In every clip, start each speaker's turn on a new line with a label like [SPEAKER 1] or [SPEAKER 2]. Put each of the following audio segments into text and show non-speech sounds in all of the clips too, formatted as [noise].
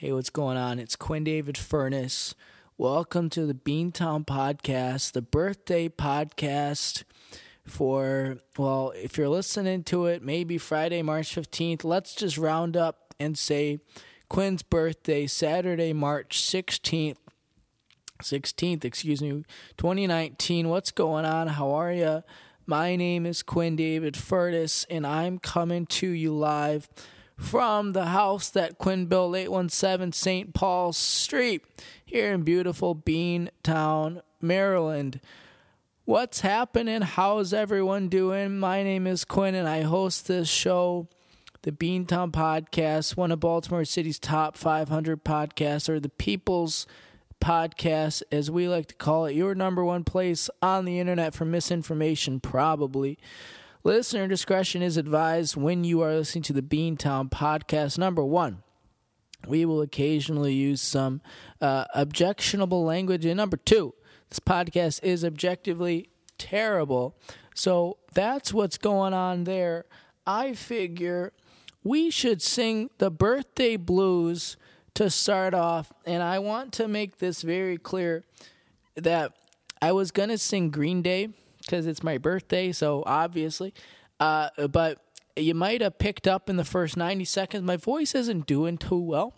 [SPEAKER 1] Hey, what's going on? It's Quinn David Furness. Welcome to the Beantown Podcast, the birthday podcast for, well, if you're listening to it, maybe Friday, March 15th. Let's just round up and say Quinn's birthday, Saturday, March 16th. 16th, excuse me, 2019. What's going on? How are you? My name is Quinn David Furness, and I'm coming to you live from the house that Quinn built, 817 St. Paul Street, here in beautiful Beantown, Maryland. What's happening? How's everyone doing? My name is Quinn, and I host this show, the Beantown Podcast, one of Baltimore City's top 500 podcasts, or the People's Podcast, as we like to call it, your number one place on the internet for misinformation, probably. Listener discretion is advised when you are listening to the Beantown podcast. Number one, we will occasionally use some uh, objectionable language. And number two, this podcast is objectively terrible. So that's what's going on there. I figure we should sing the birthday blues to start off. And I want to make this very clear that I was going to sing Green Day because it's my birthday, so obviously. Uh, but you might have picked up in the first 90 seconds, my voice isn't doing too well.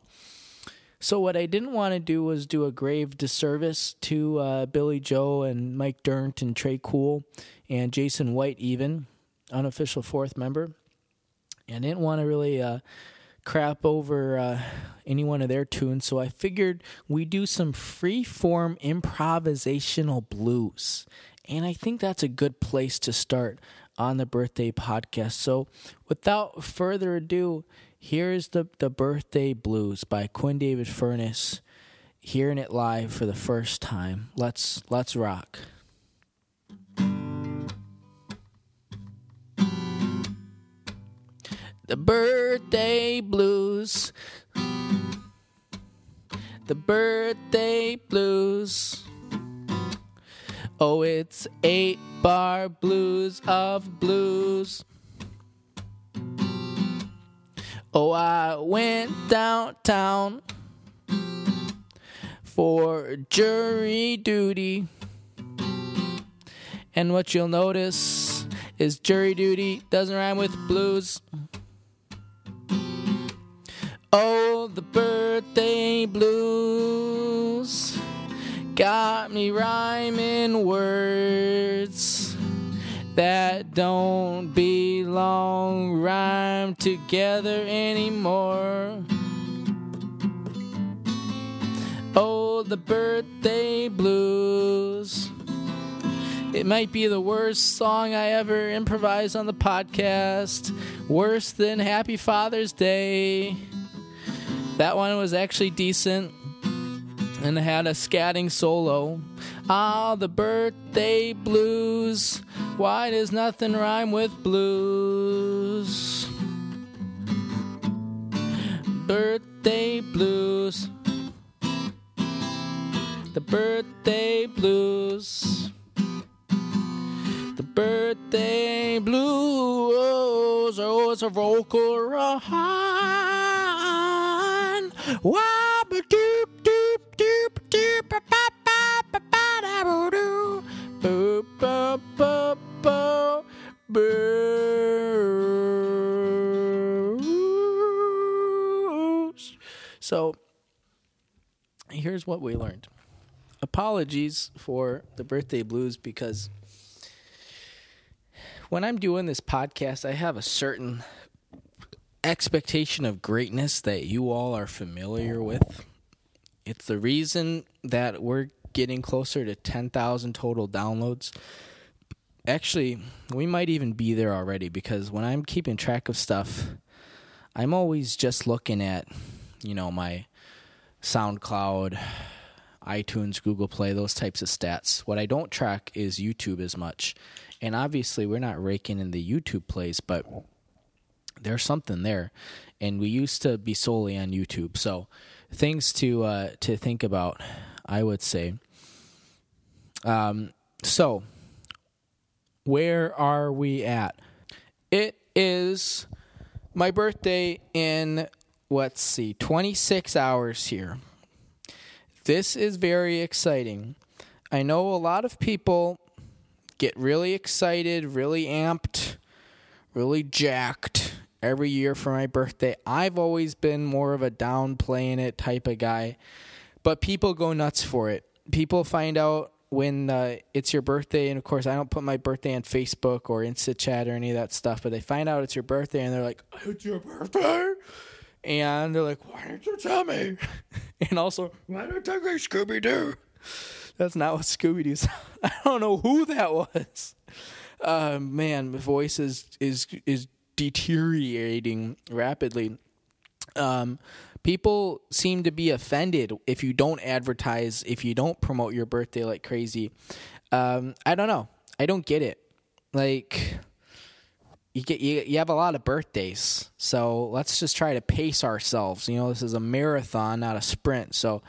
[SPEAKER 1] So what I didn't want to do was do a grave disservice to uh, Billie Joe and Mike Dirnt and Tré Cool and Jason White, even unofficial fourth member. And I didn't want to really uh, crap over uh, any one of their tunes, so I figured we do some free form improvisational blues. And I think that's a good place to start on the birthday podcast. So, without further ado, here's the, the birthday blues by Quinn David Furness, hearing it live for the first time. Let's let's rock. The birthday blues. The birthday blues. Oh, it's eight bar blues of blues. Oh, I went downtown for jury duty. And what you'll notice is jury duty doesn't rhyme with blues. Oh, the birthday blues got me rhyming words that don't belong rhyme together anymore. Oh, the birthday blues. It might be the worst song I ever improvised on the podcast. Worse than Happy Father's Day. That one was actually decent and had a scatting solo. Ah, the birthday blues. Why does nothing rhyme with blues? Birthday blues. The birthday blues. The birthday blues. Oh, it's a vocal run. Wabba here's what we learned. Apologies for the birthday blues because when I'm doing this podcast, I have a certain expectation of greatness that you all are familiar with. It's the reason that we're getting closer to 10,000 total downloads. Actually, we might even be there already because when I'm keeping track of stuff, I'm always just looking at, you know, my SoundCloud, iTunes, Google Play, those types of stats. What I don't track is YouTube as much. And obviously, we're not raking in the YouTube plays, but there's something there. And we used to be solely on YouTube. So, things to uh, to think about, I would say. Um, so, where are we at? It is my birthday in let's see, 26 hours here. This is very exciting. I know a lot of people get really excited, really amped, really jacked every year for my birthday. I've always been more of a downplaying it type of guy, but people go nuts for it. People find out when uh, it's your birthday, and of course, I don't put my birthday on Facebook or Insta Chat or any of that stuff, but they find out it's your birthday and they're like, It's your birthday? And they're like, Why didn't you tell me? [laughs] and also, Why didn't you take Scooby Doo? That's not what Scooby Doo [laughs] I don't know who that was. Uh, man, my voice is, is, is deteriorating rapidly. Um, people seem to be offended if you don't advertise, if you don't promote your birthday like crazy. Um, I don't know. I don't get it. Like you get you, you have a lot of birthdays, so let's just try to pace ourselves. You know, this is a marathon, not a sprint. So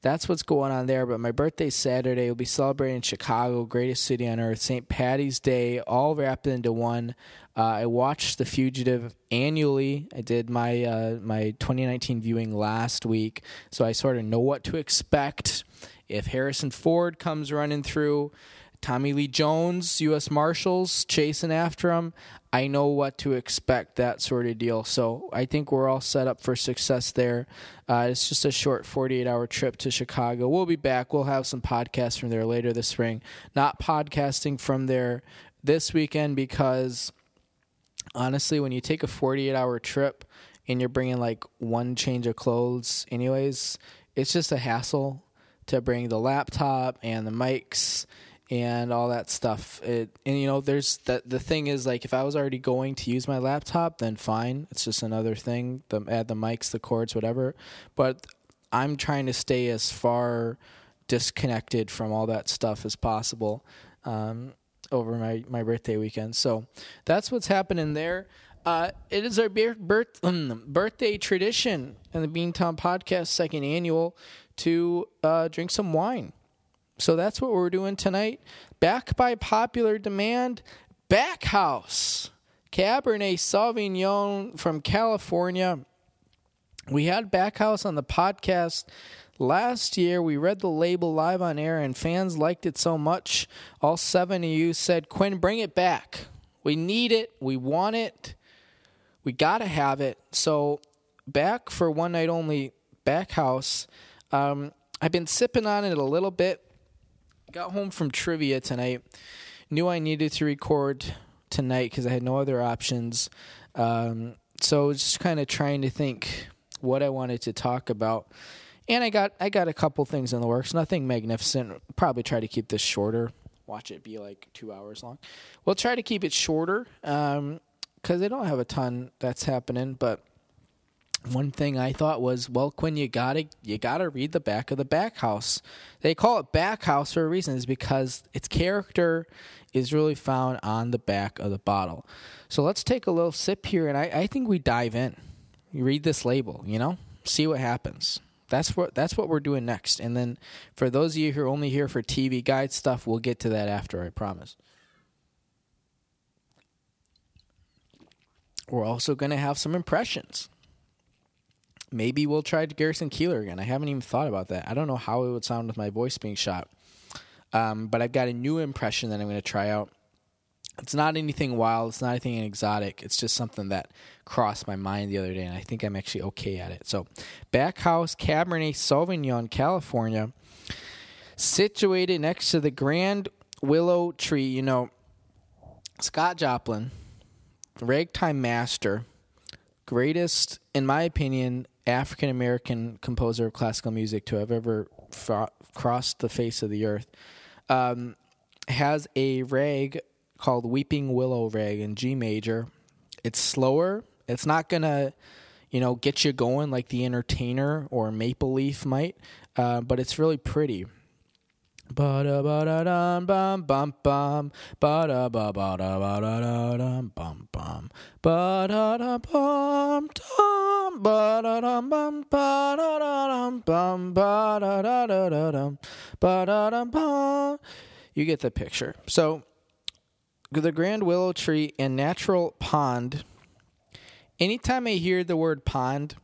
[SPEAKER 1] that's what's going on there. But my birthday's Saturday. We'll be celebrating Chicago, greatest city on earth, St. Patty's Day, all wrapped into one. Uh, I watched The Fugitive annually. I did my uh, my 2019 viewing last week, so I sort of know what to expect. If Harrison Ford comes running through, Tommy Lee Jones, U.S. Marshals chasing after him, I know what to expect, that sort of deal. So I think we're all set up for success there. Uh, it's just a short 48 hour trip to Chicago. We'll be back. We'll have some podcasts from there later this spring. Not podcasting from there this weekend because honestly, when you take a 48 hour trip and you're bringing like one change of clothes, anyways, it's just a hassle to bring the laptop and the mics and all that stuff. It and you know, there's that the thing is like if I was already going to use my laptop, then fine. It's just another thing. The add the mics, the cords, whatever. But I'm trying to stay as far disconnected from all that stuff as possible um, over my my birthday weekend. So that's what's happening there. Uh, it is our birth, [clears throat] birthday tradition in the Beantown Podcast second annual to uh, drink some wine. So that's what we're doing tonight. Back by popular demand, Backhouse Cabernet Sauvignon from California. We had Backhouse on the podcast last year. We read the label live on air, and fans liked it so much. All seven of you said, Quinn, bring it back. We need it. We want it. We got to have it. So, back for one night only, Backhouse. Um, I've been sipping on it a little bit. Got home from trivia tonight. Knew I needed to record tonight because I had no other options. Um, so just kind of trying to think what I wanted to talk about. And I got I got a couple things in the works. Nothing magnificent. Probably try to keep this shorter. Watch it be like two hours long. We'll try to keep it shorter because um, I don't have a ton that's happening. But one thing I thought was, well, Quinn, you gotta you gotta read the back of the back house. They call it back house for a reason, is because its character is really found on the back of the bottle. So let's take a little sip here, and I, I think we dive in. You read this label, you know, see what happens. That's what that's what we're doing next. And then for those of you who are only here for TV guide stuff, we'll get to that after. I promise. We're also going to have some impressions maybe we'll try Garrison Keillor again. I haven't even thought about that. I don't know how it would sound with my voice being shot. Um, but I've got a new impression that I'm going to try out. It's not anything wild. It's not anything exotic. It's just something that crossed my mind the other day, and I think I'm actually okay at it. So, Backhouse Cabernet Sauvignon, California, situated next to the Grand Willow Tree. You know, Scott Joplin, ragtime master, greatest, in my opinion, African American composer of classical music to have ever crossed the face of the earth, um, has a rag called Weeping Willow Rag in G major. It's slower. It's not gonna, you know, get you going like the Entertainer or Maple Leaf might, uh, but it's really pretty. Ba da ba da dum bum bum bum ba da ba ba da ba da da dum bum bum ba da da bum dum ba da dum bum ba da da dum bum ba da da da dum ba da dum bum. You get the picture. So, the Grand Willow Tree and Natural Pond. Anytime I hear the word pond,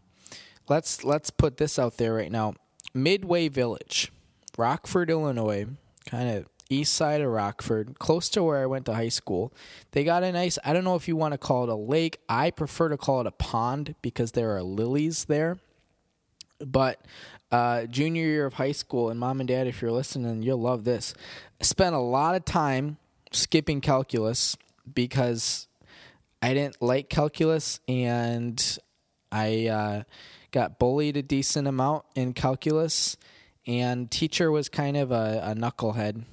[SPEAKER 1] let's let's put this out there right now. Midway Village, Rockford, Illinois, kind of east side of Rockford, close to where I went to high school. They got a nice, I don't know if you want to call it a lake. I prefer to call it a pond because there are lilies there. But uh, junior year of high school, and mom and dad, if you're listening, you'll love this. I spent a lot of time skipping calculus because I didn't like calculus and I uh, got bullied a decent amount in calculus. And teacher was kind of a, a knucklehead,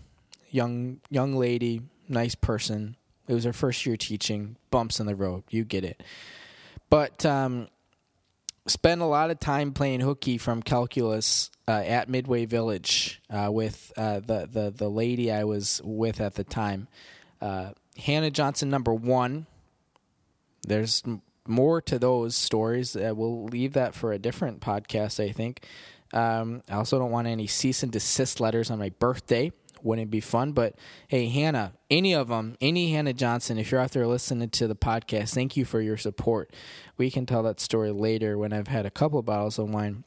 [SPEAKER 1] young young lady, nice person. It was her first year teaching. Bumps in the road, you get it. But um, spent a lot of time playing hooky from calculus uh, at Midway Village uh, with uh, the, the the lady I was with at the time, uh, Hannah Johnson, number one. There's more to those stories. Uh, we'll leave that for a different podcast, I think. Um, I also don't want any cease and desist letters on my birthday. Wouldn't it be fun? But hey, Hannah, any of them, any Hannah Johnson, if you're out there listening to the podcast, thank you for your support. We can tell that story later when I've had a couple bottles of wine.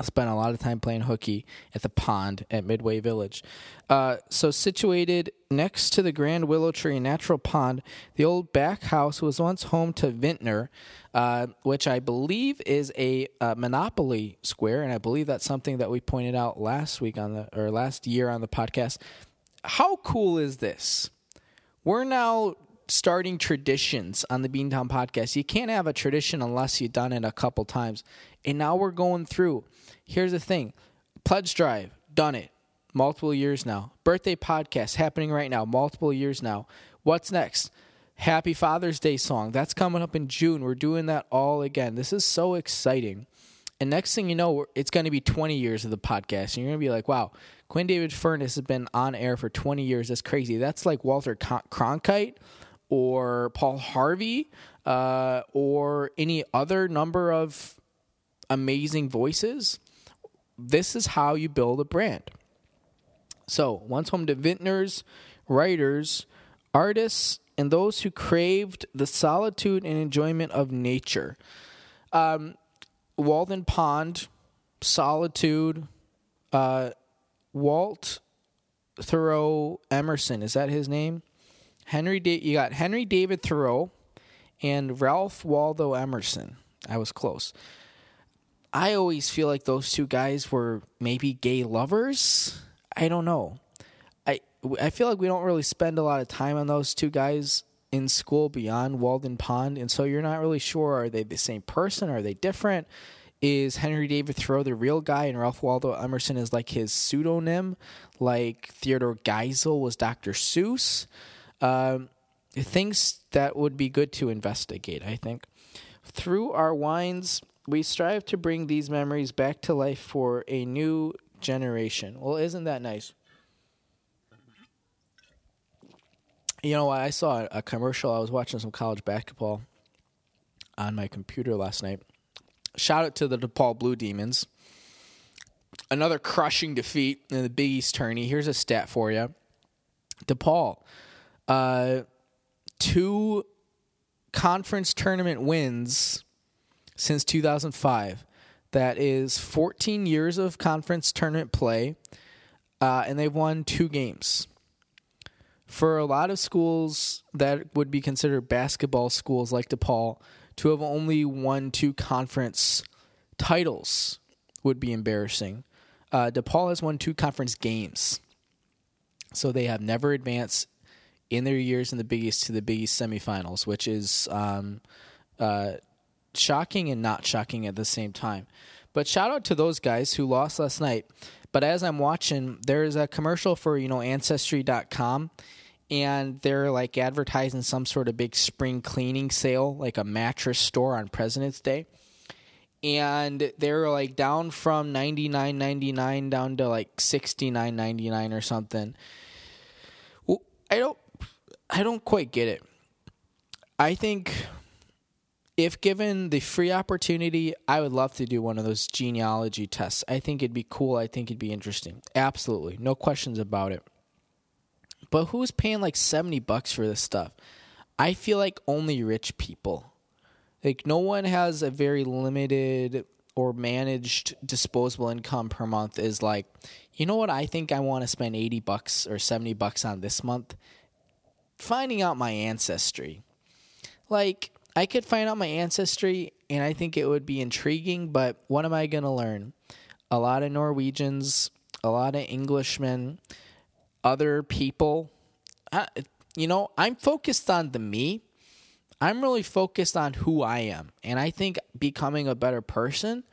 [SPEAKER 1] I spent a lot of time playing hooky at the pond at Midway Village. Uh, so, situated next to the Grand Willow Tree Natural Pond, the old back house was once home to Vintner, uh, which I believe is a uh, Monopoly Square, and I believe that's something that we pointed out last week on the or last year on the podcast. How cool is this? We're now starting traditions on the Beantown podcast. You can't have a tradition unless you've done it a couple times. And now we're going through. Here's the thing Pledge Drive, done it. Multiple years now. Birthday podcast happening right now, multiple years now. What's next? Happy Father's Day song. That's coming up in June. We're doing that all again. This is so exciting. And next thing you know, it's going to be 20 years of the podcast. And you're going to be like, wow, Quinn David Furness has been on air for 20 years. That's crazy. That's like Walter Cronkite or Paul Harvey uh, or any other number of amazing voices. This is how you build a brand. So, once home to vintners, writers, artists, and those who craved the solitude and enjoyment of nature. Um, Walden Pond, solitude, uh, Walt Thoreau Emerson, is that his name? Henry, da- you got Henry David Thoreau and Ralph Waldo Emerson. I was close. I always feel like those two guys were maybe gay lovers. I don't know. I I feel like we don't really spend a lot of time on those two guys in school beyond Walden Pond, and so you're not really sure are they the same person? Are they different? Is Henry David Thoreau the real guy, and Ralph Waldo Emerson is like his pseudonym, like Theodore Geisel was Dr. Seuss? Um, things that would be good to investigate, I think. Through our wines, we strive to bring these memories back to life for a new generation. Well, isn't that nice? You know, I saw a commercial. I was watching some college basketball on my computer last night. Shout out to the DePaul Blue Demons. Another crushing defeat in the Big East tourney. Here's a stat for you. DePaul uh, two conference tournament wins since 2005. That is 14 years of conference tournament play, uh, and they've won two games. For a lot of schools that would be considered basketball schools like DePaul, to have only won two conference titles would be embarrassing. Uh, DePaul has won two conference games, so they have never advanced in their years in the Big East to the Big East semifinals, which is um, uh, shocking and not shocking at the same time. But shout out to those guys who lost last night. But as I'm watching, there's a commercial for you know Ancestry.com, and they're like advertising some sort of big spring cleaning sale, like a mattress store on President's Day. And they're like down from ninety nine ninety nine down to like sixty nine ninety nine or something. Well, I don't I don't quite get it. I think if given the free opportunity, I would love to do one of those genealogy tests. I think it'd be cool. I think it'd be interesting. Absolutely. No questions about it. But who's paying like 70 bucks for this stuff? I feel like only rich people. Like no one has a very limited or managed disposable income per month is like, you know what I think I want to spend 80 bucks or 70 bucks on this month? Finding out my ancestry. Like, I could find out my ancestry and I think it would be intriguing, but what am I going to learn? A lot of Norwegians, a lot of Englishmen, other people. I, you know, I'm focused on the me. I'm really focused on who I am and I think becoming a better person.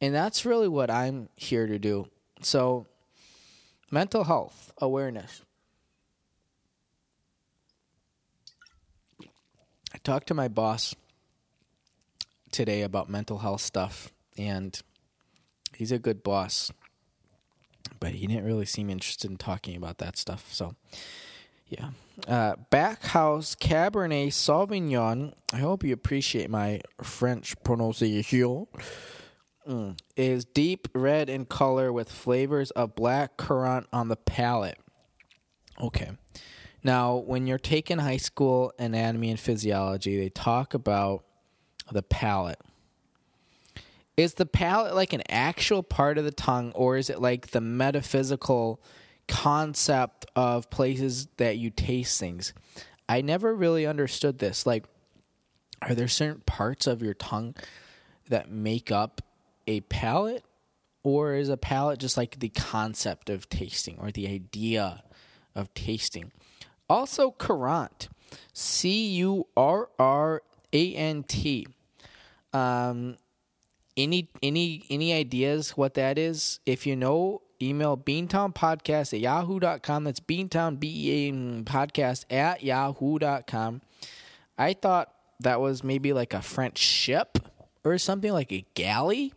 [SPEAKER 1] And that's really what I'm here to do. So, mental health awareness. Talked to my boss today about mental health stuff, and he's a good boss, but he didn't really seem interested in talking about that stuff. So, yeah. Uh, Backhouse Cabernet Sauvignon. I hope you appreciate my French pronunciation. Mm, is deep red in color with flavors of black currant on the palate. Okay. Now, when you're taking high school anatomy and physiology, they talk about the palate. Is the palate like an actual part of the tongue, or is it like the metaphysical concept of places that you taste things? I never really understood this. Like, are there certain parts of your tongue that make up a palate, or is a palate just like the concept of tasting or the idea of tasting? Also, currant, C U R R A N T. Um, any any any ideas what that is? If you know, email beantownpodcast at yahoo.com. That's beantown B E A podcast at yahoo.com. I thought that was maybe like a French ship or something like a galley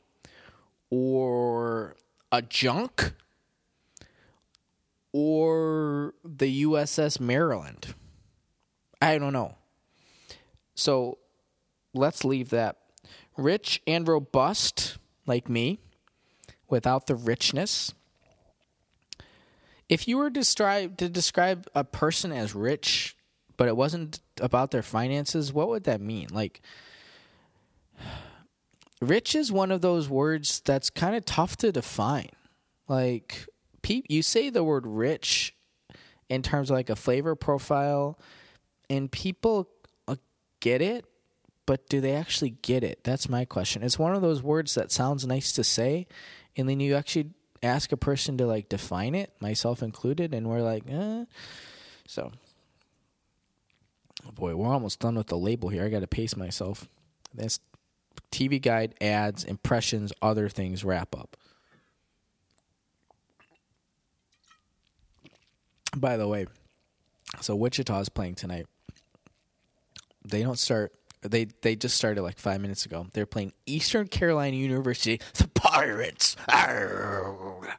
[SPEAKER 1] or a junk or the USS Maryland. I don't know. So let's leave that. Rich and robust, like me, without the richness. If you were to describe to describe a person as rich, but it wasn't about their finances, what would that mean? Like [sighs] rich is one of those words that's kind of tough to define. Like you say the word rich in terms of like a flavor profile and people uh, get it but do they actually get it? That's my question. It's one of those words that sounds nice to say and then you actually ask a person to like define it myself included and we're like eh. so oh boy we're almost done with the label here. I gotta pace myself. That's tv guide ads impressions other things wrap up By the way, so Wichita is playing tonight. They don't start. They they just started like five minutes ago. They're playing Eastern Carolina University, the Pirates. Arr.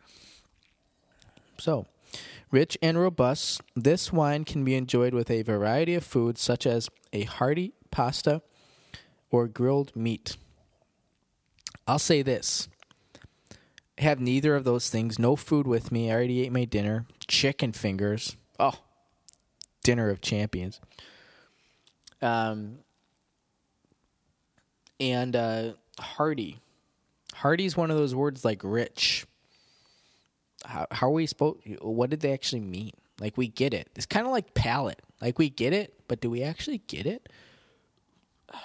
[SPEAKER 1] So, rich and robust, this wine can be enjoyed with a variety of foods such as a hearty pasta or grilled meat. I'll say this I have neither of those things. No food with me. I already ate my dinner. Chicken fingers. Oh, dinner of champions. Um, and uh. Hearty is one of those words like rich. How, how are we supposed? What did they actually mean? Like we get it. It's kind of like palate. Like we get it, but do we actually get it? [sighs]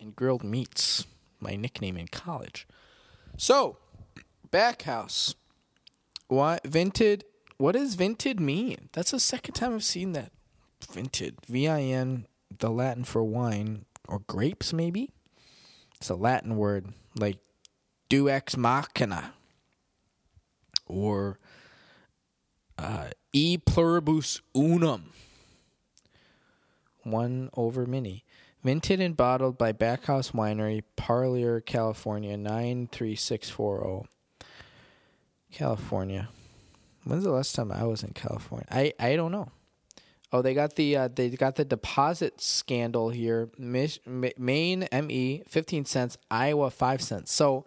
[SPEAKER 1] And grilled meats, my nickname in college. So, Backhouse. What vinted? What does vinted mean? That's the second time I've seen that. Vinted. V I N, the Latin for wine or grapes, maybe. It's a Latin word like "deus ex machina" or uh, "e pluribus unum." One over many. Vinted and bottled by Backhouse Winery, Parlier, California, 93640. California. When's the last time I was in California? I, I don't know. Oh, they got the uh, they got the deposit scandal here. Mich- Maine ME fifteen cents, Iowa five cents. So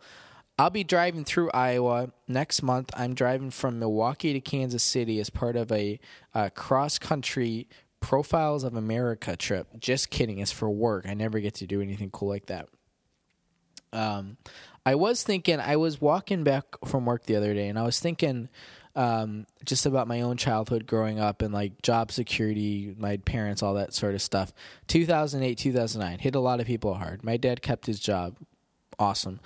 [SPEAKER 1] I'll be driving through Iowa next month. I'm driving from Milwaukee to Kansas City as part of a uh, cross country Profiles of America trip. Just kidding, it's for work. I never get to do anything cool like that. Um, I was thinking, I was walking back from work the other day, and I was thinking um, just about my own childhood growing up and like job security, my parents, all that sort of stuff. 2008, 2009 hit a lot of people hard. My dad kept his job, awesome,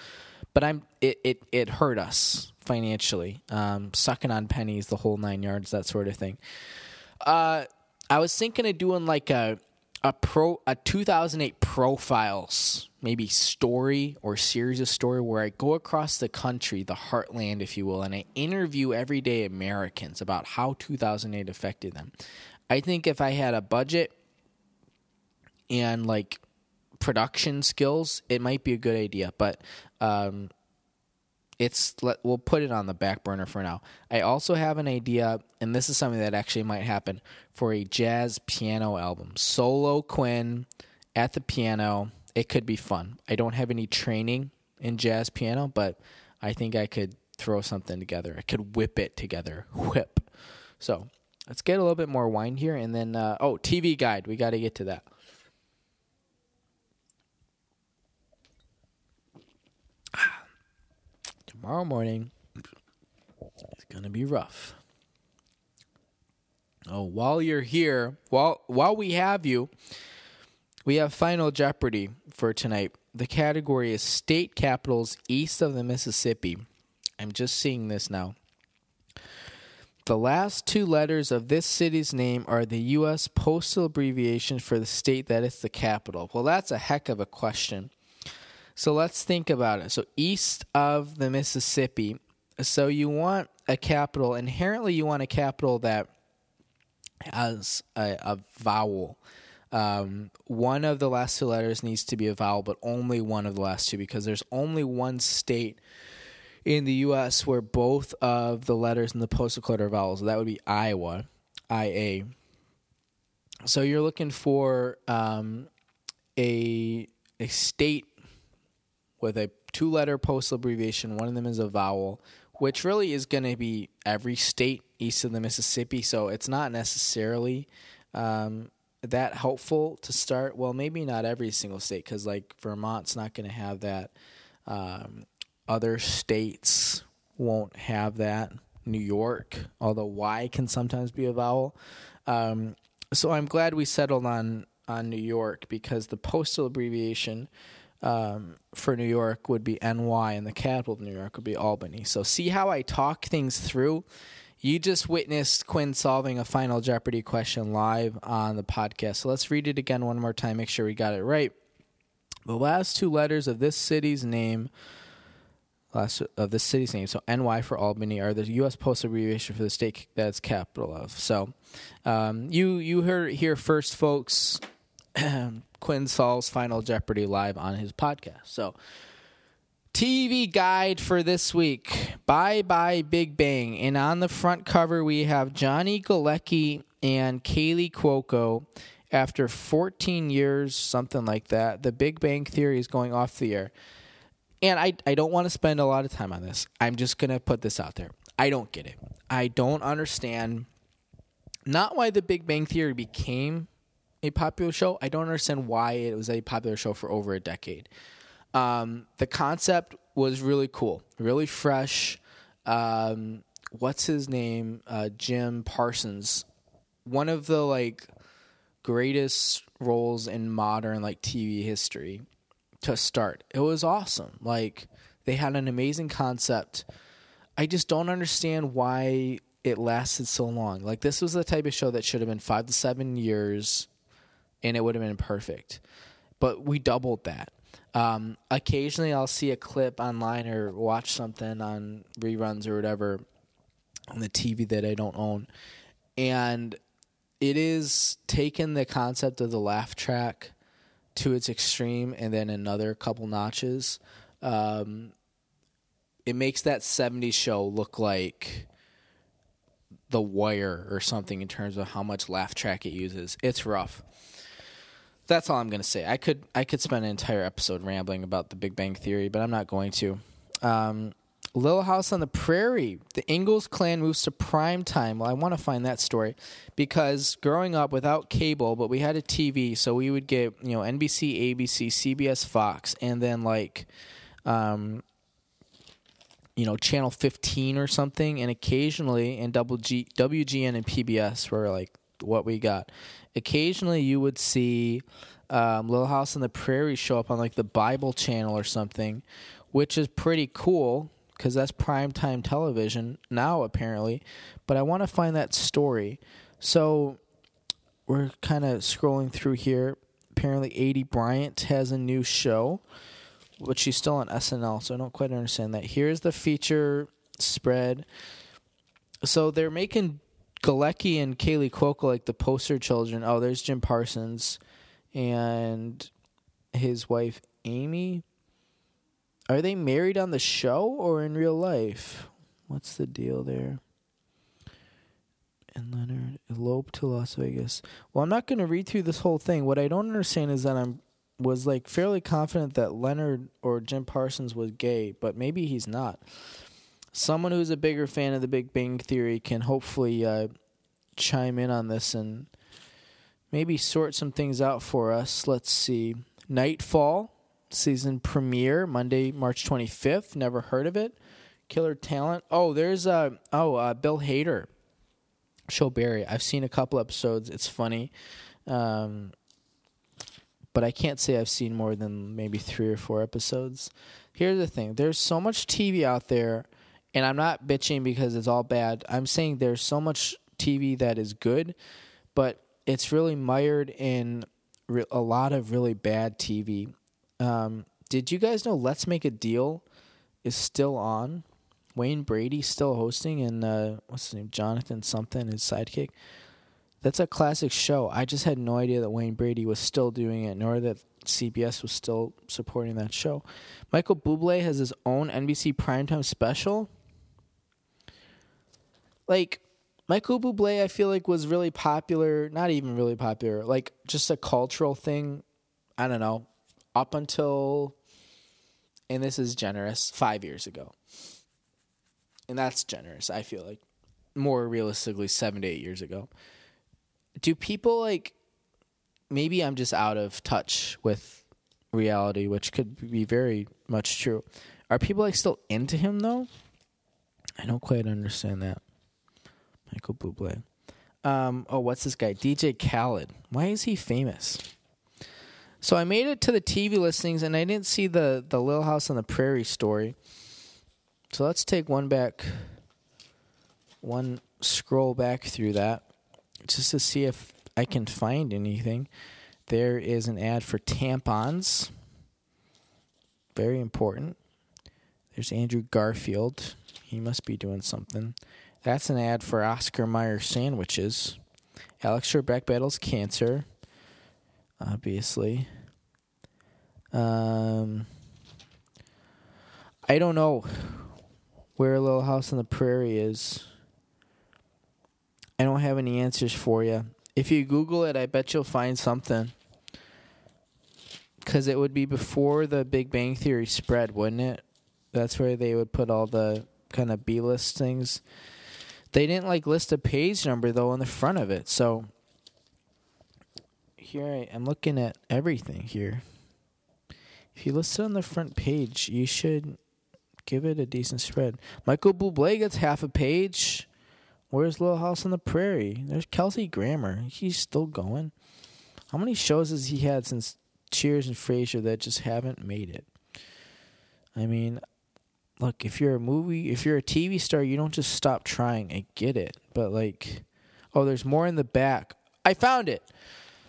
[SPEAKER 1] but I'm it it, it hurt us financially, um, sucking on pennies, the whole nine yards, that sort of thing. Uh, I was thinking of doing like a a pro a 2008 profiles maybe story or series of story where I go across the country, the heartland, if you will, and I interview everyday Americans about how 2008 affected them. I think if I had a budget and like production skills, it might be a good idea. But um, it's let, we'll put it on the back burner for now. I also have an idea, and this is something that actually might happen for a jazz piano album. Solo Quinn at the piano. It could be fun. I don't have any training in jazz piano, but I think I could throw something together. I could whip it together. [laughs] Whip. So let's get a little bit more wine here, and then uh, oh, TV guide. We got to get to that. tomorrow morning going to be rough. Oh, while you're here, while while we have you, we have Final Jeopardy for tonight. The category is state capitals east of the Mississippi. I'm just seeing this now. The last two letters of this city's name are the U.S. postal abbreviation for the state that is the capital. Well, that's a heck of a question. So let's think about it. So east of the Mississippi, so you want a capital. Inherently, you want a capital that has a, a vowel. Um, one of the last two letters needs to be a vowel, but only one of the last two because there's only one state in the U.S. where both of the letters in the postal code are vowels. That would be Iowa, I A. So you're looking for um, a a state with a two letter postal abbreviation. One of them is a vowel, which really is going to be every state east of the Mississippi. So it's not necessarily um, that helpful to start. Well, maybe not every single state, because like Vermont's not going to have that. Um, other states won't have that. New York, although Y can sometimes be a vowel. Um, so I'm glad we settled on on New York because the postal abbreviation um, for New York would be NY, and the capital of New York would be Albany. So, see how I talk things through? You just witnessed Quinn solving a Final Jeopardy question live on the podcast. So, let's read it again one more time, make sure we got it right. The last two letters of this city's name last of the city's name. So NY for Albany are the U.S. postal abbreviation for the state that it's capital of. So um, you you heard here first, folks. [clears throat] Quinn Saul's Final Jeopardy live on his podcast. So, TV guide for this week Bye Bye Big Bang. And on the front cover, we have Johnny Galecki and Kaley Cuoco. After 14 years, something like that, the Big Bang Theory is going off the air. And I, I don't want to spend a lot of time on this. I'm just going to put this out there. I don't get it. I don't understand not why the Big Bang Theory became a popular show. I don't understand why it was a popular show for over a decade. Um, the concept was really cool, really fresh. Um, what's his name? Uh, Jim Parsons. One of the like greatest roles in modern like TV history to start. It was awesome. Like they had an amazing concept. I just don't understand why it lasted so long. Like this was the type of show that should have been 5 to 7 years and it would have been perfect. But we doubled that. Um, occasionally, I'll see a clip online or watch something on reruns or whatever on the TV that I don't own, and it is taken the concept of the laugh track to its extreme, and then another couple notches. Um, it makes that '70s show look like The Wire or something in terms of how much laugh track it uses. It's rough that's all I'm going to say. I could I could spend an entire episode rambling about the Big Bang Theory, but I'm not going to. Um, Little House on the Prairie. The Ingalls clan moves to prime time. Well, I want to find that story because growing up without cable, but we had a TV, so we would get you know NBC, ABC, CBS, Fox, and then like um, you know, channel 15 or something, and occasionally, and double G, WGN and PBS were like what we got. Occasionally, you would see um, Little House on the Prairie show up on like the Bible channel or something, which is pretty cool because that's primetime television now, apparently. But I want to find that story. So we're kind of scrolling through here. Apparently, Aidy Bryant has a new show but she's still on SNL, so I don't quite understand that. Here's the feature spread. So they're making Galecki and Kaley Cuoco like the poster children. Oh, there's Jim Parsons and his wife Amy. Are they married on the show or in real life? What's the deal there? And Leonard eloped to Las Vegas. Well, I'm not going to read through this whole thing. What I don't understand is that I'm was like fairly confident that Leonard or Jim Parsons was gay, but maybe he's not. Someone who's a bigger fan of the Big Bang Theory can hopefully uh, chime in on this and maybe sort some things out for us. Let's see. Nightfall season premiere Monday, March 25th. Never heard of it. Killer Talent. Oh, there's uh oh uh, Bill Hader. Show Barry. I've seen a couple episodes. It's funny. Um, but I can't say I've seen more than maybe three or four episodes. Here's the thing there's so much TV out there, and I'm not bitching because it's all bad. I'm saying there's so much TV that is good, but it's really mired in re- a lot of really bad TV. Um, did you guys know Let's Make a Deal is still on? Wayne Brady still hosting, and uh, what's his name? Jonathan something, his sidekick. That's a classic show. I just had no idea that Wayne Brady was still doing it, nor that CBS was still supporting that show. Michael Bublé has his own NBC primetime special. Like Michael Bublé, I feel like was really popular. Not even really popular. Like just a cultural thing. I don't know. Up until, and this is generous, five years ago. And that's generous. I feel like more realistically, seven to eight years ago do people like maybe I'm just out of touch with reality, which could be very much true. Are people like still into him though? I don't quite understand that. Michael Bublé. Um, oh, what's this guy? DJ Khaled. Why is he famous? So I made it to the TV listings and I didn't see the the Little House on the Prairie story. So let's take one back, one scroll back through that just to see if I can find anything. There is an ad for tampons. Very important. There's Andrew Garfield. He must be doing something. That's an ad for Oscar Mayer sandwiches. Alex Trebek battles cancer. Obviously. Um, I don't know where Little House on the Prairie is. I don't have any answers for you. If you Google it, I bet you'll find something. Because it would be before the Big Bang Theory spread, wouldn't it? That's where they would put all the kind of B list things. They didn't like list a page number though on the front of it. So here I am looking at everything here. If you list it on the front page, you should give it a decent spread. Michael Bublé gets half a page. Where's Little House on the Prairie? There's Kelsey Grammer. He's still going. How many shows has he had since Cheers and Frasier that just haven't made it? I mean, look, if you're a movie, if you're a TV star, you don't just stop trying. I get it. But, like, oh, there's more in the back. I found it.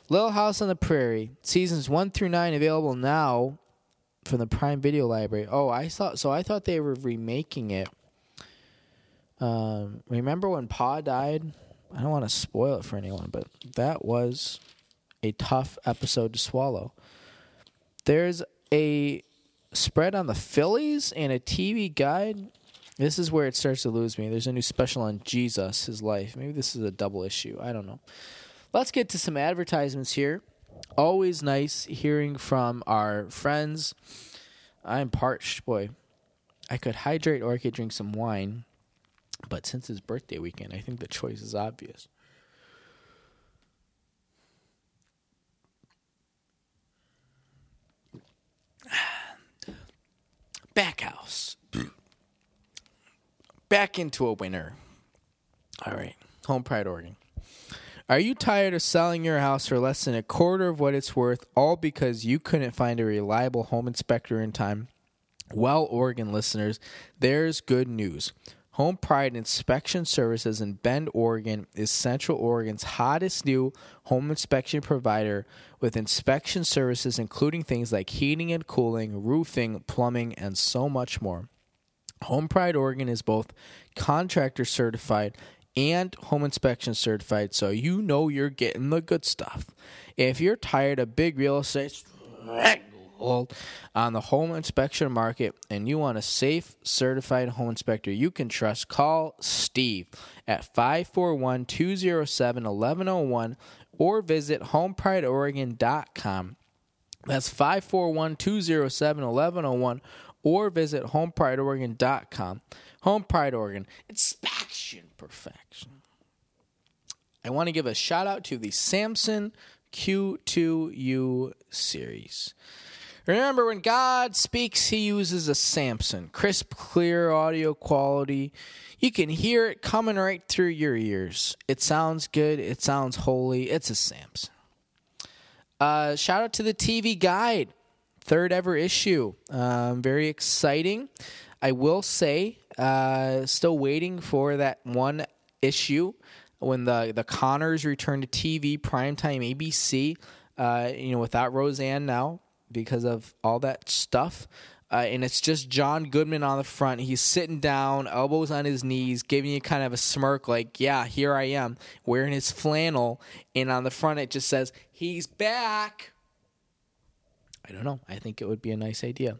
[SPEAKER 1] Little House on the Prairie, seasons one through nine available now from the Prime Video Library. Oh, I thought so. I thought they were remaking it um, remember when Pa died? I don't want to spoil it for anyone, but that was a tough episode to swallow. There's a spread on the Phillies and a TV guide. This is where it starts to lose me. There's a new special on Jesus, his life. Maybe this is a double issue. I don't know. Let's get to some advertisements here. Always nice hearing from our friends. I'm parched, boy. I could hydrate or I could drink some wine. But since it's birthday weekend, I think the choice is obvious. Backhouse. Back into a winner. All right. Home Pride, Oregon. Are you tired of selling your house for less than a quarter of what it's worth, all because you couldn't find a reliable home inspector in time? Well, Oregon listeners, there's good news. Home Pride Inspection Services in Bend, Oregon is Central Oregon's hottest new home inspection provider with inspection services including things like heating and cooling, roofing, plumbing, and so much more. Home Pride Oregon is both contractor certified and home inspection certified, so you know you're getting the good stuff. If you're tired of big real estate on the home inspection market and you want a safe, certified home inspector you can trust, call Steve at 541 207 1101 or visit homeprideoregon.com. That's 541 207 1101 or visit homeprideoregon.com. Home Pride Oregon, inspection perfection. I want to give a shout out to the Samson Q2U series. Remember, when God speaks, he uses a Samson. Crisp, clear audio quality. You can hear it coming right through your ears. It sounds good. It sounds holy. It's a Samson. Uh, shout out to the TV Guide, third ever issue. Um, very exciting. I will say, uh, still waiting for that one issue when the the Conners return to TV primetime ABC. Uh, you know, without Roseanne now, because of all that stuff. Uh, and it's just John Goodman on the front. He's sitting down, elbows on his knees, giving you kind of a smirk, like, yeah, here I am, wearing his flannel. And on the front, it just says, he's back. I don't know. I think it would be a nice idea.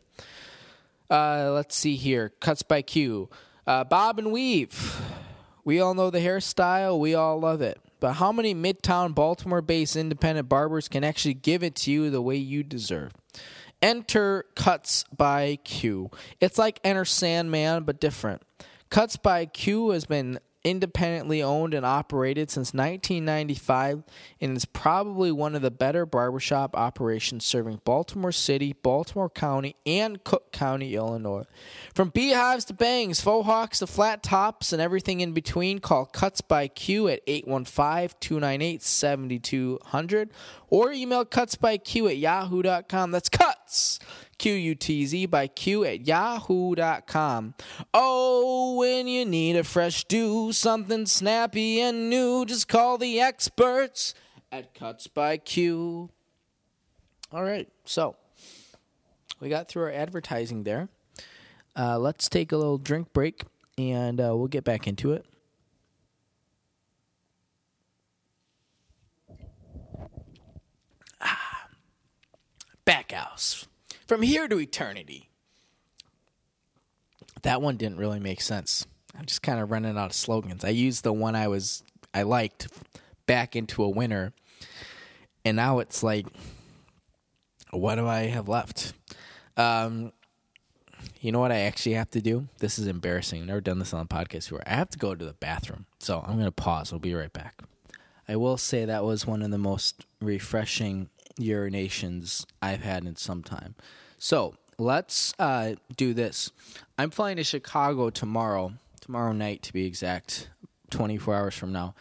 [SPEAKER 1] Uh, let's see here. Cuts by Q. Uh, Bob and Weave. We all know the hairstyle. We all love it. But how many Midtown Baltimore based independent barbers can actually give it to you the way you deserve? Enter Cuts by Q. It's like Enter Sandman, but different. Cuts by Q has been independently owned and operated since 1995 and is probably one of the better barbershop operations serving Baltimore City, Baltimore County, and Cook County, Illinois. From beehives to bangs, faux hawks to flat tops, and everything in between, call Cuts by Q at 815 298 7200 or email cutsbyq at yahoo.com. That's cuts Q-U-T-Z by Q at yahoo.com. Oh, when you need a fresh do, something snappy and new, just call the experts at Cuts by Q. All right, so we got through our advertising there. Uh, let's take a little drink break and uh, we'll get back into it. Ah, Backhouse from here to eternity. That one didn't really make sense. I'm just kind of running out of slogans. I used the one I was I liked back into a winner, and now it's like, what do I have left? Um, you know what I actually have to do? This is embarrassing. I've never done this on a podcast before. I have to go to the bathroom, so I'm gonna pause. I'll be right back. I will say that was one of the most refreshing urinations I've had in some time. So let's uh, do this. I'm flying to Chicago tomorrow, tomorrow night to be exact, 24 hours from now.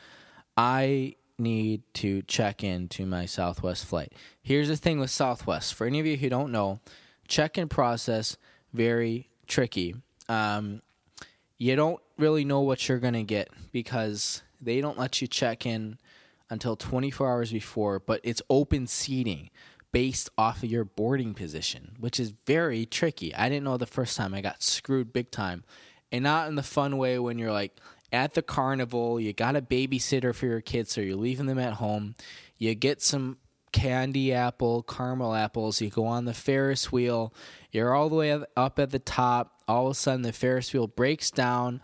[SPEAKER 1] I need to check in to my Southwest flight. Here's the thing with Southwest. For any of you who don't know, check-in process very tricky. Um, you don't really know what you're gonna get because they don't let you check in until 24 hours before, but it's open seating based off of your boarding position, which is very tricky. I didn't know the first time I got screwed big time. And not in the fun way when you're like at the carnival, you got a babysitter for your kids, so you're leaving them at home. You get some candy apple, caramel apples. You go on the Ferris wheel. You're all the way up at the top. All of a sudden, the Ferris wheel breaks down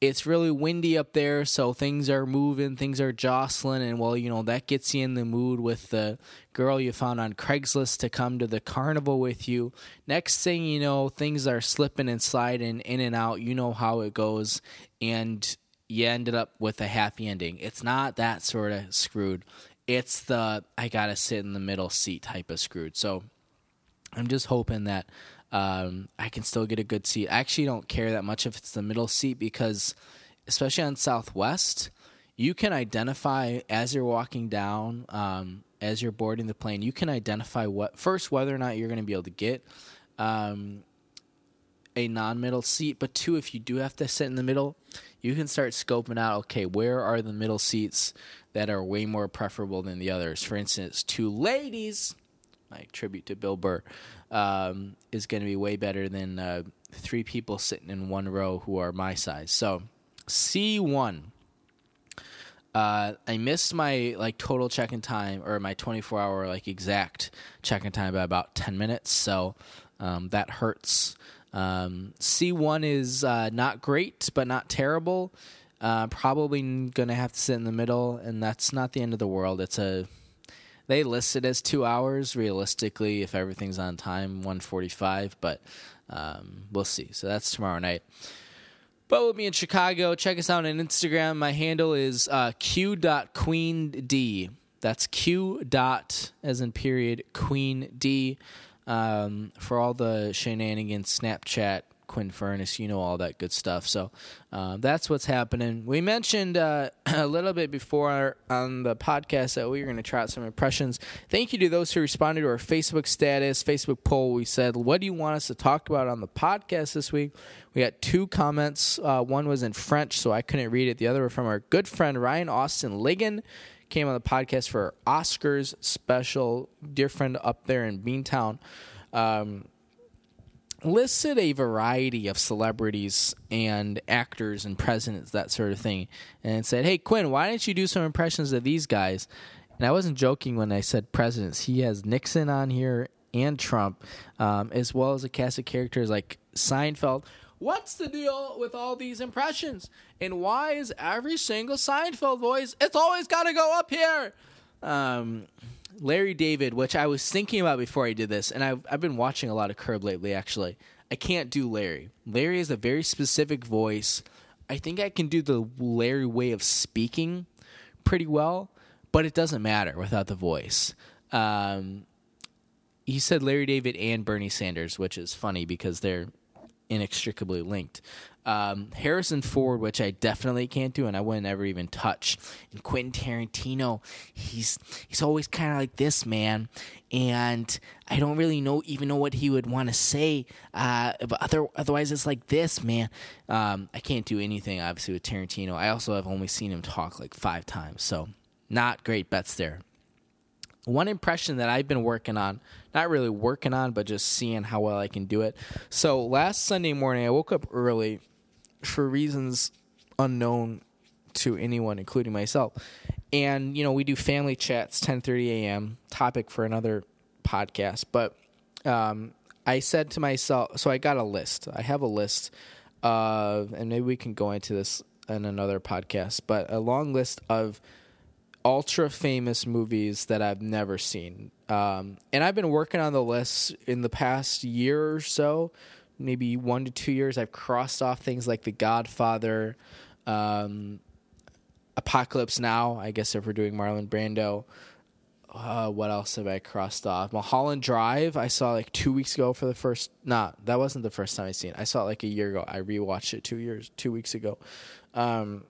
[SPEAKER 1] it's really windy up there, so things are moving, things are jostling, and well, you know, that gets you in the mood with the girl you found on Craigslist to come to the carnival with you. Next thing you know, things are slipping and sliding in and out. You know how it goes, and you ended up with a happy ending. It's not that sort of screwed. It's the I gotta sit in the middle seat type of screwed. So I'm just hoping that um, I can still get a good seat. I actually don't care that much if it's the middle seat because, especially on Southwest, you can identify as you're walking down, um, as you're boarding the plane, you can identify what first whether or not you're going to be able to get um, a non-middle seat, but two, if you do have to sit in the middle, you can start scoping out. Okay, where are the middle seats that are way more preferable than the others? For instance, two ladies. My tribute to Bill Burr um, is going to be way better than uh, three people sitting in one row who are my size. So C one. Uh, I missed my like total check-in time or my 24-hour like exact check-in time by about 10 minutes, so um, that hurts. Um, C1 is uh, not great, but not terrible. Uh, probably going to have to sit in the middle, and that's not the end of the world. It's a they list it as two hours. Realistically, if everything's on time, one forty-five. But um, we'll see. So that's tomorrow night. But we'll be in Chicago. Check us out on Instagram. My handle is uh, q.queend. That's q dot as in period queen d um, for all the shenanigans, Snapchat, Quinn Furness, you know all that good stuff. So uh, that's what's happening. We mentioned uh, [clears throat] a little bit before on the podcast that we were going to try out some impressions. Thank you to those who responded to our Facebook status, Facebook poll. We said, "What do you want us to talk about on the podcast this week?" We got two comments. Uh, one was in French, so I couldn't read it. The other were from our good friend Ryan Austin Ligon came on the podcast for Oscars special. Dear friend up there in Beantown. Um, listed a variety of celebrities and actors and presidents, that sort of thing, and said, Hey, Quinn, why don't you do some impressions of these guys? And I wasn't joking when I said presidents. He has Nixon on here and Trump, um, as well as a cast of characters like Seinfeld. What's the deal with all these impressions? And why is every single Seinfeld voice, it's always got to go up here? Um, Larry David, which I was thinking about before I did this, and I've, I've been watching a lot of Curb lately, actually. I can't do Larry. Larry is a very specific voice. I think I can do the Larry way of speaking pretty well, but it doesn't matter without the voice. Um, he said Larry David and Bernie Sanders, which is funny because they're inextricably linked. Um, Harrison Ford, which I definitely can't do, and I wouldn't ever even touch. And Quentin Tarantino, he's he's always kind of like this man, and I don't really know even know what he would want to say. Uh, but other, otherwise, it's like this man. Um, I can't do anything obviously with Tarantino. I also have only seen him talk like five times, so not great bets there one impression that I've been working on, not really working on, but just seeing how well I can do it. So last Sunday morning, I woke up early for reasons unknown to anyone, including myself. And you know, we do family chats, 10:30 a.m. Topic for another podcast. But um, I said to myself, so I got a list. I have a list of, and maybe we can go into this in another podcast, but a long list of ultra famous movies that I've never seen. Um, and I've been working on the list in the past year or so, maybe one to two years. I've crossed off things like The Godfather, um, Apocalypse Now. I guess if we're doing Marlon Brando. Uh, what else have I crossed off? Mulholland Drive. I saw like two weeks ago for the first. Nah, that wasn't the first time I seen it. I saw it like a year ago. I rewatched it two years, two weeks ago. Um,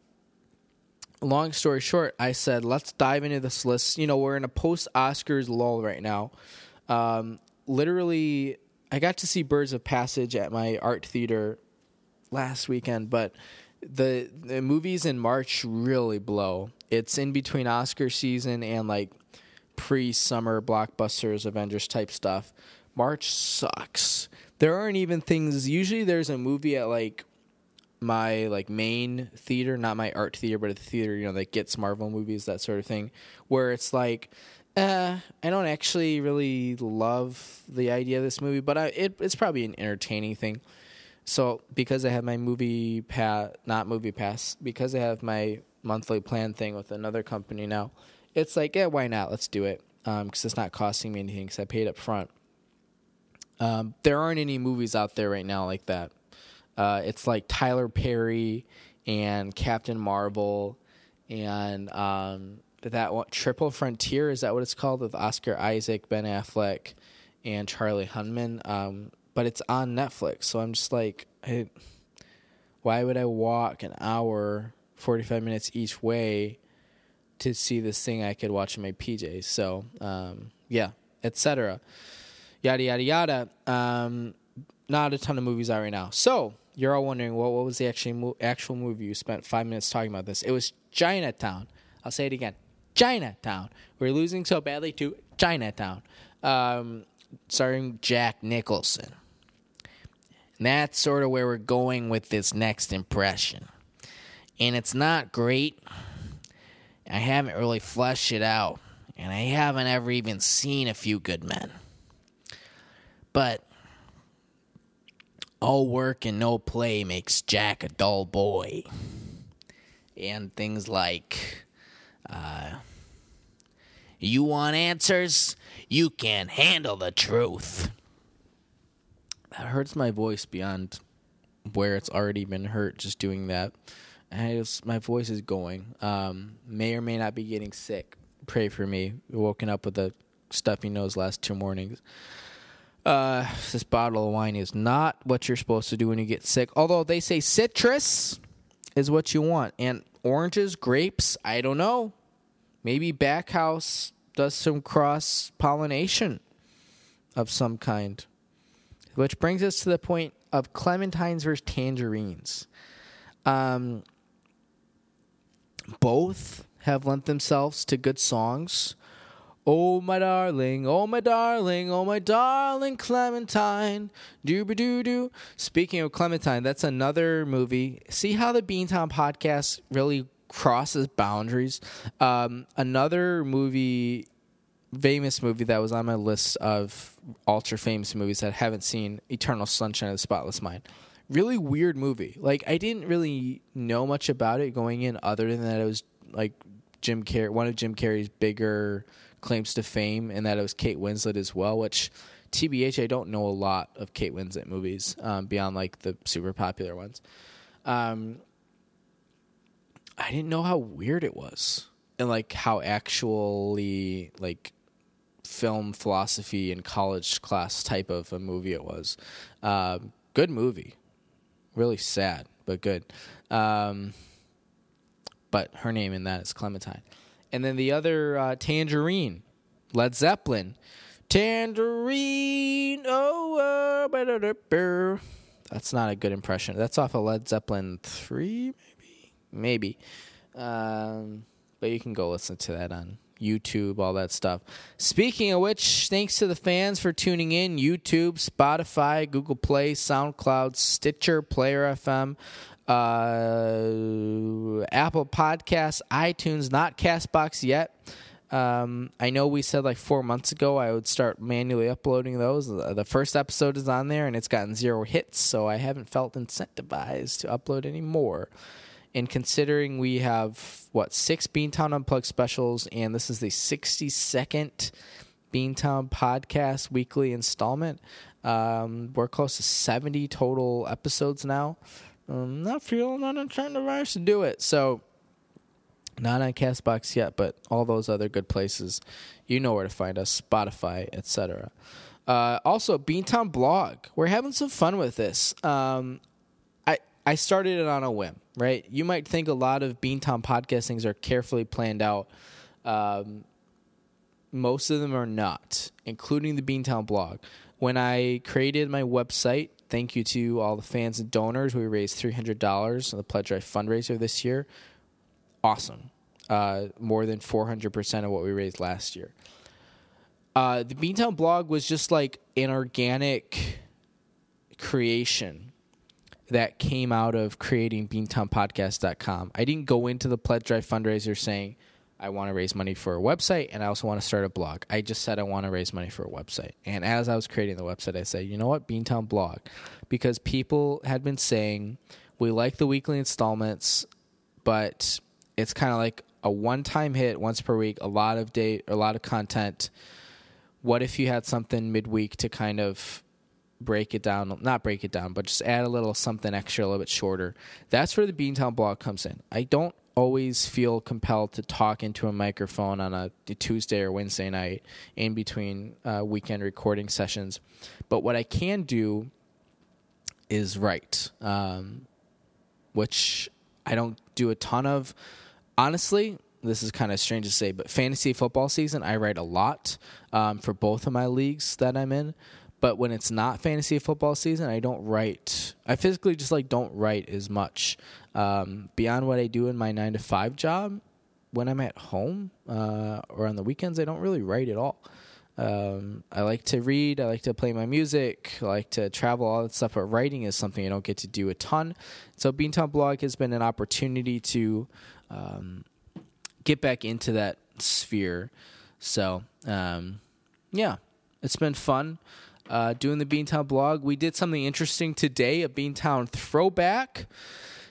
[SPEAKER 1] long story short, I said, let's dive into this list. You know, we're in a post Oscars lull right now. Um, literally, I got to see Birds of Passage at my art theater last weekend, but the the movies in March really blow. It's in between Oscar season and like pre summer blockbusters, Avengers type stuff. March sucks. There aren't even things. Usually, there's a movie at like my like main theater, not my art theater, but a theater, you know, that gets Marvel movies, that sort of thing, where it's like, uh, I don't actually really love the idea of this movie, but I, it, it's probably an entertaining thing. So because I have my movie pass, not movie pass, because I have my monthly plan thing with another company now, it's like, yeah, why not? Let's do it. Because um, it's not costing me anything because I paid up front. Um, there aren't any movies out there right now like that. Uh, it's like Tyler Perry and Captain Marvel and um, that one, Triple Frontier is that what it's called with Oscar Isaac, Ben Affleck, and Charlie Hunnam. Um, but it's on Netflix. So I'm just like, I, why would I walk an hour, 45 minutes each way to see this thing I could watch in my PJs? So, um, yeah, etc. Yada, yada, yada. Um, not a ton of movies out right now. So, you're all wondering, well, what was the actual, actual movie you spent five minutes talking about this? It was Chinatown. I'll say it again Chinatown. We're losing so badly to Chinatown. Um, starring Jack Nicholson. And that's sort of where we're going with this next impression. And it's not great. I haven't really fleshed it out. And I haven't ever even seen a few good men. But all work and no play makes Jack a dull boy. And things like, uh, you want answers? You can't handle the truth. That hurts my voice beyond where it's already been hurt just doing that. And just, my voice is going. Um, may or may not be getting sick. Pray for me. Woken up with a stuffy nose last two mornings. Uh, this bottle of wine is not what you're supposed to do when you get sick. Although they say citrus is what you want, and oranges, grapes. I don't know. Maybe Backhouse does some cross pollination of some kind. Which brings us to the point of clementines versus tangerines. Um, both have lent themselves to good songs. Oh my darling, oh my darling, oh my darling Clementine. Dooba doo doo. Speaking of Clementine, that's another movie. See how the Beantown podcast really crosses boundaries. Um, another movie, famous movie that was on my list of ultra famous movies that I haven't seen, Eternal Sunshine of the Spotless Mind. Really weird movie. Like I didn't really know much about it going in, other than that it was like Jim Carrey, one of Jim Carrey's bigger claims to fame, and that it was Kate Winslet as well. Which, TBH, I don't know a lot of Kate Winslet movies um, beyond like the super popular ones. Um, I didn't know how weird it was and like how actually like film philosophy and college class type of a movie it was. Um, good movie, really sad but good. Um, but her name in that is Clementine, and then the other uh, Tangerine, Led Zeppelin, Tangerine. Oh, uh, that's not a good impression. That's off of Led Zeppelin three, maybe. Um, but you can go listen to that on YouTube, all that stuff. Speaking of which, thanks to the fans for tuning in. YouTube, Spotify, Google Play, SoundCloud, Stitcher, Player FM, uh, Apple Podcasts, iTunes, not Castbox yet. Um, I know we said like four months ago I would start manually uploading those. The first episode is on there and it's gotten zero hits, so I haven't felt incentivized to upload any more. And considering we have what six Beantown Unplugged specials, and this is the sixty-second Beantown podcast weekly installment, um, we're close to seventy total episodes now. I'm not feeling unincentivized to rush to do it, so not on Castbox yet, but all those other good places, you know where to find us, Spotify, etc. Uh, also, Beantown blog. We're having some fun with this. Um, I I started it on a whim right? You might think a lot of Beantown podcastings are carefully planned out. Um, most of them are not, including the Beantown blog. When I created my website, thank you to all the fans and donors. We raised $300 on the Pledge Drive fundraiser this year. Awesome. Uh, more than 400% of what we raised last year. Uh, the Beantown blog was just like an organic creation that came out of creating beantownpodcast.com. I didn't go into the pledge drive fundraiser saying I want to raise money for a website and I also want to start a blog. I just said I want to raise money for a website. And as I was creating the website, I said, you know what, Beantown blog, because people had been saying we like the weekly installments, but it's kind of like a one-time hit once per week, a lot of date, a lot of content. What if you had something midweek to kind of break it down, not break it down, but just add a little something extra, a little bit shorter. That's where the Beantown blog comes in. I don't always feel compelled to talk into a microphone on a Tuesday or Wednesday night in between uh, weekend recording sessions. But what I can do is write, um, which I don't do a ton of. Honestly, this is kind of strange to say, but fantasy football season, I write a lot um, for both of my leagues that I'm in. But when it's not fantasy football season, I don't write. I physically just like don't write as much um, beyond what I do in my nine to five job. When I'm at home uh, or on the weekends, I don't really write at all. Um, I like to read. I like to play my music. I like to travel, all that stuff. But writing is something I don't get to do a ton. So Beantown Blog has been an opportunity to um, get back into that sphere. So um, yeah, it's been fun uh, doing the Beantown blog. We did something interesting today, a Beantown throwback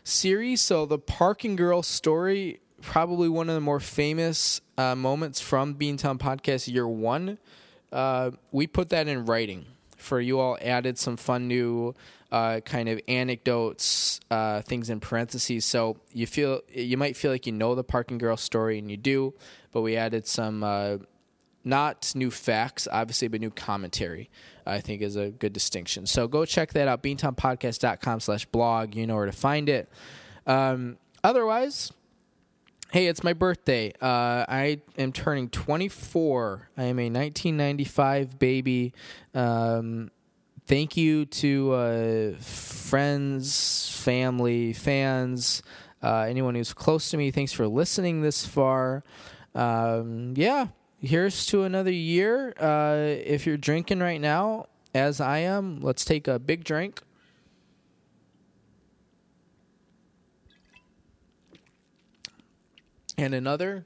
[SPEAKER 1] series. So the parking girl story, probably one of the more famous uh, moments from Beantown podcast year one. Uh, we put that in writing for you all. Added some fun new uh, kind of anecdotes, uh, things in parentheses. So you feel you might feel like you know the parking girl story, and you do, but we added some uh, not new facts, obviously, but new commentary. I think is a good distinction. So go check that out, beantownpodcast.com slash blog. You know where to find it. Um, otherwise, hey, it's my birthday. Uh, I am turning 24. I am a 1995 baby. Um, thank you to uh, friends, family, fans, uh, anyone who's close to me. Thanks for listening this far. Um, yeah, here's to another year. Uh, if you're drinking right now, as I am, let's take a big drink. And another.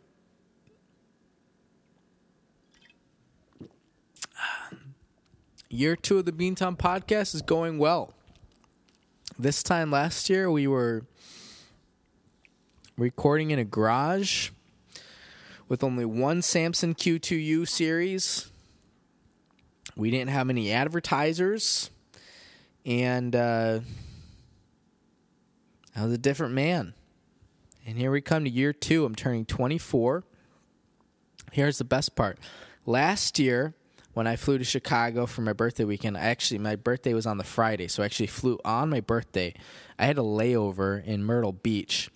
[SPEAKER 1] Year two of the Beantown podcast is going well. This time last year, we were recording in a garage with only one Samson Q2U series. We didn't have any advertisers, and uh, I was a different man. And here we come to year two. I'm turning 24. Here's the best part. Last year, when I flew to Chicago for my birthday weekend, I actually my birthday was on the Friday, so I actually flew on my birthday. I had a layover in Myrtle Beach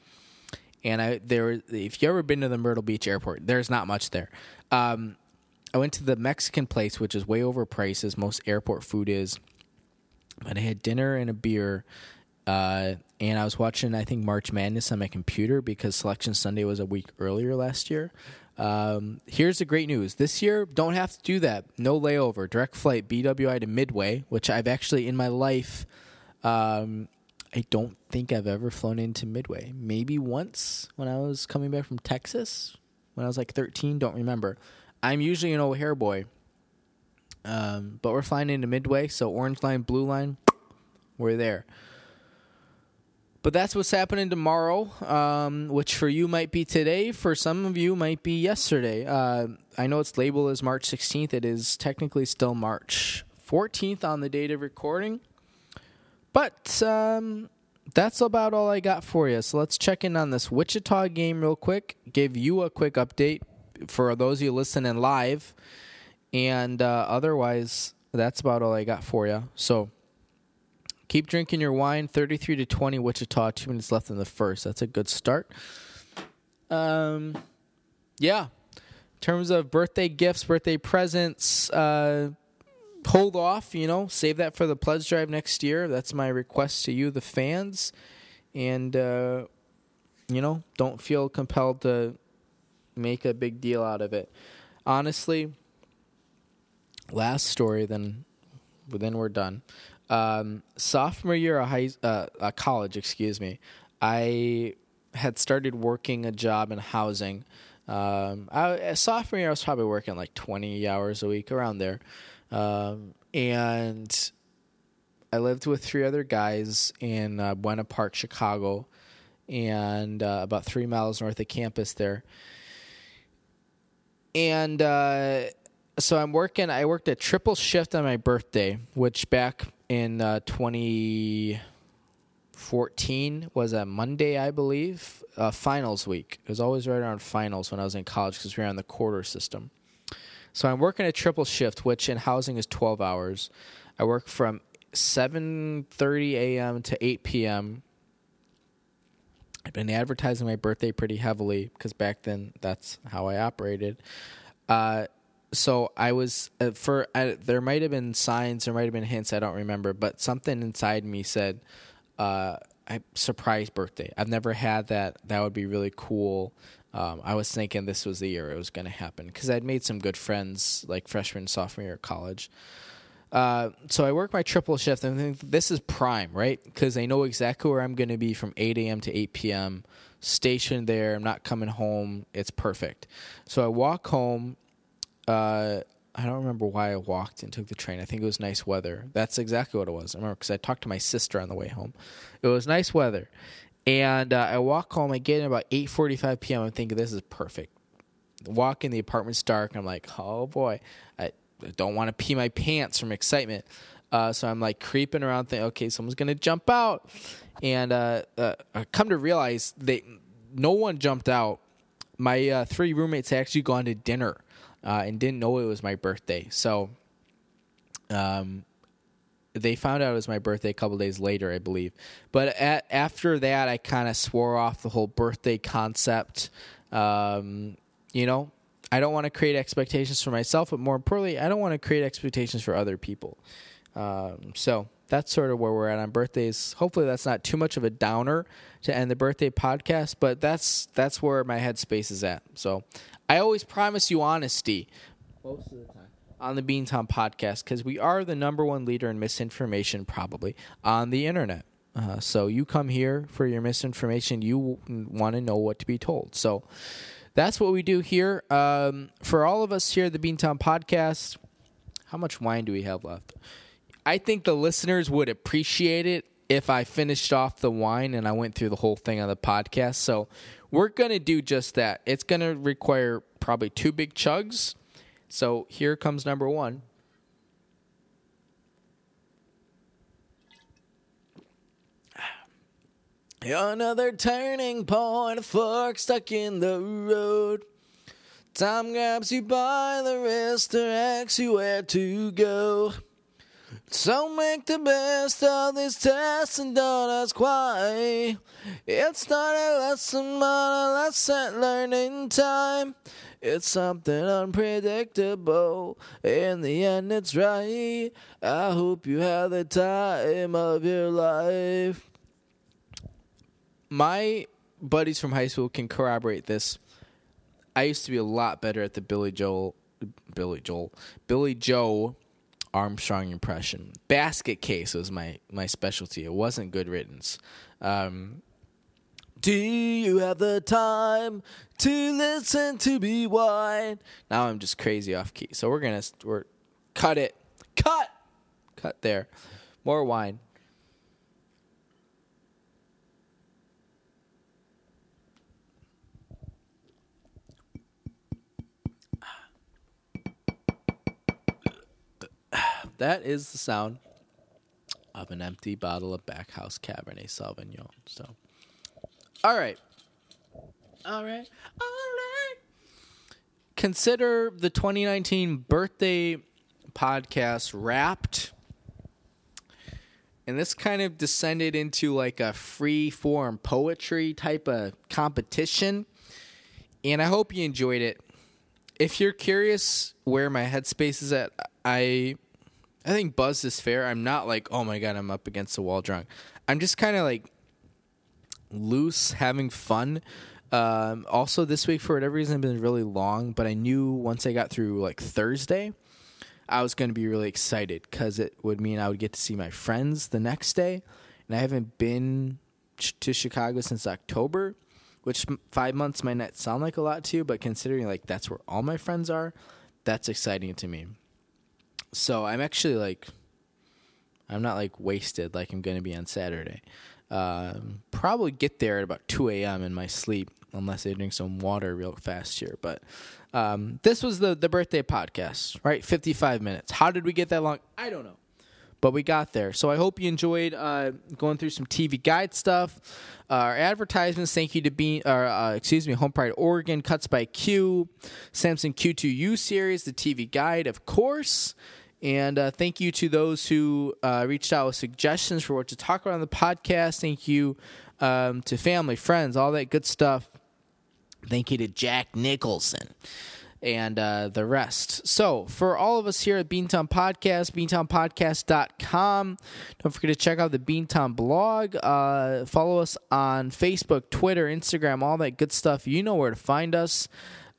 [SPEAKER 1] and I there if you ever been to the Myrtle Beach Airport, there's not much there. Um, I went to the Mexican place, which is way overpriced as most airport food is. But I had dinner and a beer, uh, and I was watching I think March Madness on my computer because Selection Sunday was a week earlier last year. Um, here's the great news: this year, don't have to do that. No layover, direct flight BWI to Midway, which I've actually in my life um, I don't think I've ever flown into Midway. Maybe once when I was coming back from Texas when I was like 13. Don't remember. I'm usually an O'Hare boy. Um, but we're flying into Midway, so orange line, blue line, we're there. But that's what's happening tomorrow, um, which for you might be today. For some of you, might be yesterday. Uh, I know it's labeled as March 16th. It is technically still March 14th on the date of recording. But um, that's about all I got for you. So let's check in on this Wichita game real quick. Give you a quick update for those of you listening live. And uh, otherwise, that's about all I got for you. So keep drinking your wine. 33 to 20 Wichita, two minutes left in the first. That's a good start. Um, yeah. In terms of birthday gifts, birthday presents, uh, hold off, you know, save that for the pledge drive next year. That's my request to you, the fans. And, uh, you know, don't feel compelled to make a big deal out of it. Honestly, last story, then, then we're done. Um, sophomore year of high, uh, college, excuse me, I had started working a job in housing. Um, I, sophomore year, I was probably working like 20 hours a week around there. Um, and I lived with three other guys in uh, Buena Park, Chicago, and uh, about three miles north of campus there. And uh, so I'm working. I worked a triple shift on my birthday, which back in uh, 2014 was a Monday, I believe, uh, finals week. It was always right around finals when I was in college because we were on the quarter system. So I'm working a triple shift, which in housing is 12 hours. I work from 7:30 a.m. to 8 p.m. I've been advertising my birthday pretty heavily because back then that's how I operated. Uh, so I was uh, for I, there might have been signs, there might have been hints, I don't remember, but something inside me said, uh, "I surprise birthday." I've never had that. That would be really cool. Um, I was thinking this was the year it was going to happen because I'd made some good friends like freshman, sophomore year of college. Uh, so I work my triple shift, and think this is prime, right? Because I know exactly where I'm going to be from 8 a.m. to 8 p.m. Stationed there. I'm not coming home. It's perfect. So I walk home. Uh, I don't remember why I walked and took the train. I think it was nice weather. That's exactly what it was. I remember because I talked to my sister on the way home. It was nice weather, and uh, I walk home. I get in about 8:45 p.m. I'm thinking this is perfect. Walk in the apartment's dark. I'm like, oh boy, I, don't want to pee my pants from excitement. Uh, so I'm like creeping around, thinking, okay, someone's gonna jump out, and uh, uh, I come to realize they no one jumped out. My uh, three roommates had actually gone to dinner uh, and didn't know it was my birthday. So, um, they found out it was my birthday a couple days later, I believe. But at, after that, I kind of swore off the whole birthday concept. Um, you know, I don't want to create expectations for myself, but more importantly, I don't want to create expectations for other people. Um, so that's sort of where we're at on birthdays. Hopefully, that's not too much of a downer to end the birthday podcast, but that's that's where my headspace is at. So I always promise you honesty most of the time on the Beantown podcast because we are the number one leader in misinformation, probably on the internet. Uh, so you come here for your misinformation. You want to know what to be told. So that's what we do here. Um, for all of us here at the Beantown Podcast, how much wine do we have left? I think the listeners would appreciate it if I finished off the wine and I went through the whole thing on the podcast. So we're going to do just that. It's going to require probably two big chugs. So here comes number one. Another turning point, a fork stuck in the road. Time grabs you by the wrist, directs you where to go. So make the best of this test and don't ask why. It's not a lesson, but a lesson learned in time. It's something unpredictable. In the end, it's right. I hope you have the time of your life my buddies from high school can corroborate this. I used to be a lot better at the Billy Joel, Billy Joel, Billie Joe Armstrong impression. Basket case was my my specialty. It wasn't good riddance. Um, do you have the time to listen to me whine? Now I'm just crazy off key. So we're gonna we're cut it, cut, cut there. More wine. that is the sound of an empty bottle of Backhouse Cabernet Sauvignon. So, all right, all right, all right. Consider the 2019 birthday podcast wrapped. And this kind of descended into like a free form poetry type of competition. And I hope you enjoyed it. If you're curious where my headspace is at, I I think buzz is fair. I'm not like, oh my god, I'm up against the wall drunk. I'm just kind of like loose, having fun. Um, also, this week for whatever reason, been really long. But I knew once I got through like Thursday, I was going to be really excited because it would mean I would get to see my friends the next day, and I haven't been to Chicago since October. Which five months might not sound like a lot to you, but considering like that's where all my friends are, that's exciting to me. So I'm actually like, I'm not like wasted like I'm going to be on Saturday. Um, probably get there at about 2 a.m. in my sleep, unless I drink some water real fast here. But um, this was the the birthday podcast, right? 55 minutes. How did we get that long? I don't know. but we got there. So I hope you enjoyed uh, going through some TV guide stuff. Uh, our advertisements, thank you to be, or, uh, excuse me, Home Pride Oregon, Cuts by Q, Samson Q2U series, the TV guide, of course. And uh, thank you to those who uh, reached out with suggestions for what to talk about on the podcast. Thank you um, to family, friends, all that good stuff. Thank you to Jack Nicholson and uh, the rest. So, for all of us here at Beantown Podcast, beantownpodcast.com. Don't forget to check out the Beantown blog. Uh, follow us on Facebook, Twitter, Instagram, all that good stuff. You know where to find us.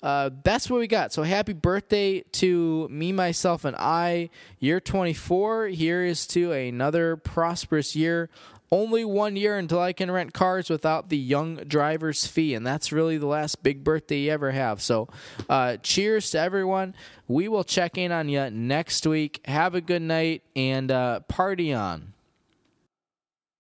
[SPEAKER 1] Uh, that's what we got. So happy birthday to me, myself, and I. Year 24. Here is to another prosperous year only one year until I can rent cars without the young driver's fee. And that's really the last big birthday you ever have. So, uh, cheers to everyone. We will check in on you next week. Have a good night and uh, party on.